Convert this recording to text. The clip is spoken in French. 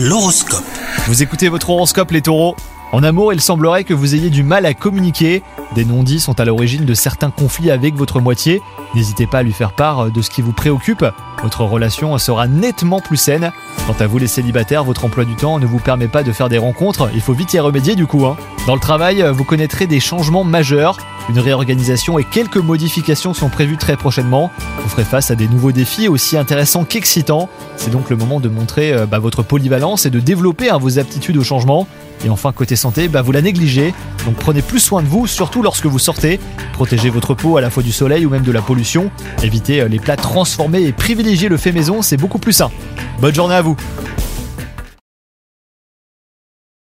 L'horoscope. Vous écoutez votre horoscope les taureaux En amour, il semblerait que vous ayez du mal à communiquer. Des non-dits sont à l'origine de certains conflits avec votre moitié. N'hésitez pas à lui faire part de ce qui vous préoccupe. Votre relation sera nettement plus saine. Quant à vous les célibataires, votre emploi du temps ne vous permet pas de faire des rencontres. Il faut vite y remédier du coup. hein. Dans le travail, vous connaîtrez des changements majeurs. Une réorganisation et quelques modifications sont prévues très prochainement. Vous ferez face à des nouveaux défis aussi intéressants qu'excitants. C'est donc le moment de montrer euh, bah, votre polyvalence et de développer hein, vos aptitudes au changement. Et enfin, côté santé, bah, vous la négligez. Donc prenez plus soin de vous, surtout lorsque vous sortez. Protégez votre peau à la fois du soleil ou même de la pollution. Évitez euh, les plats transformés et privilégiez le fait maison, c'est beaucoup plus sain. Bonne journée à vous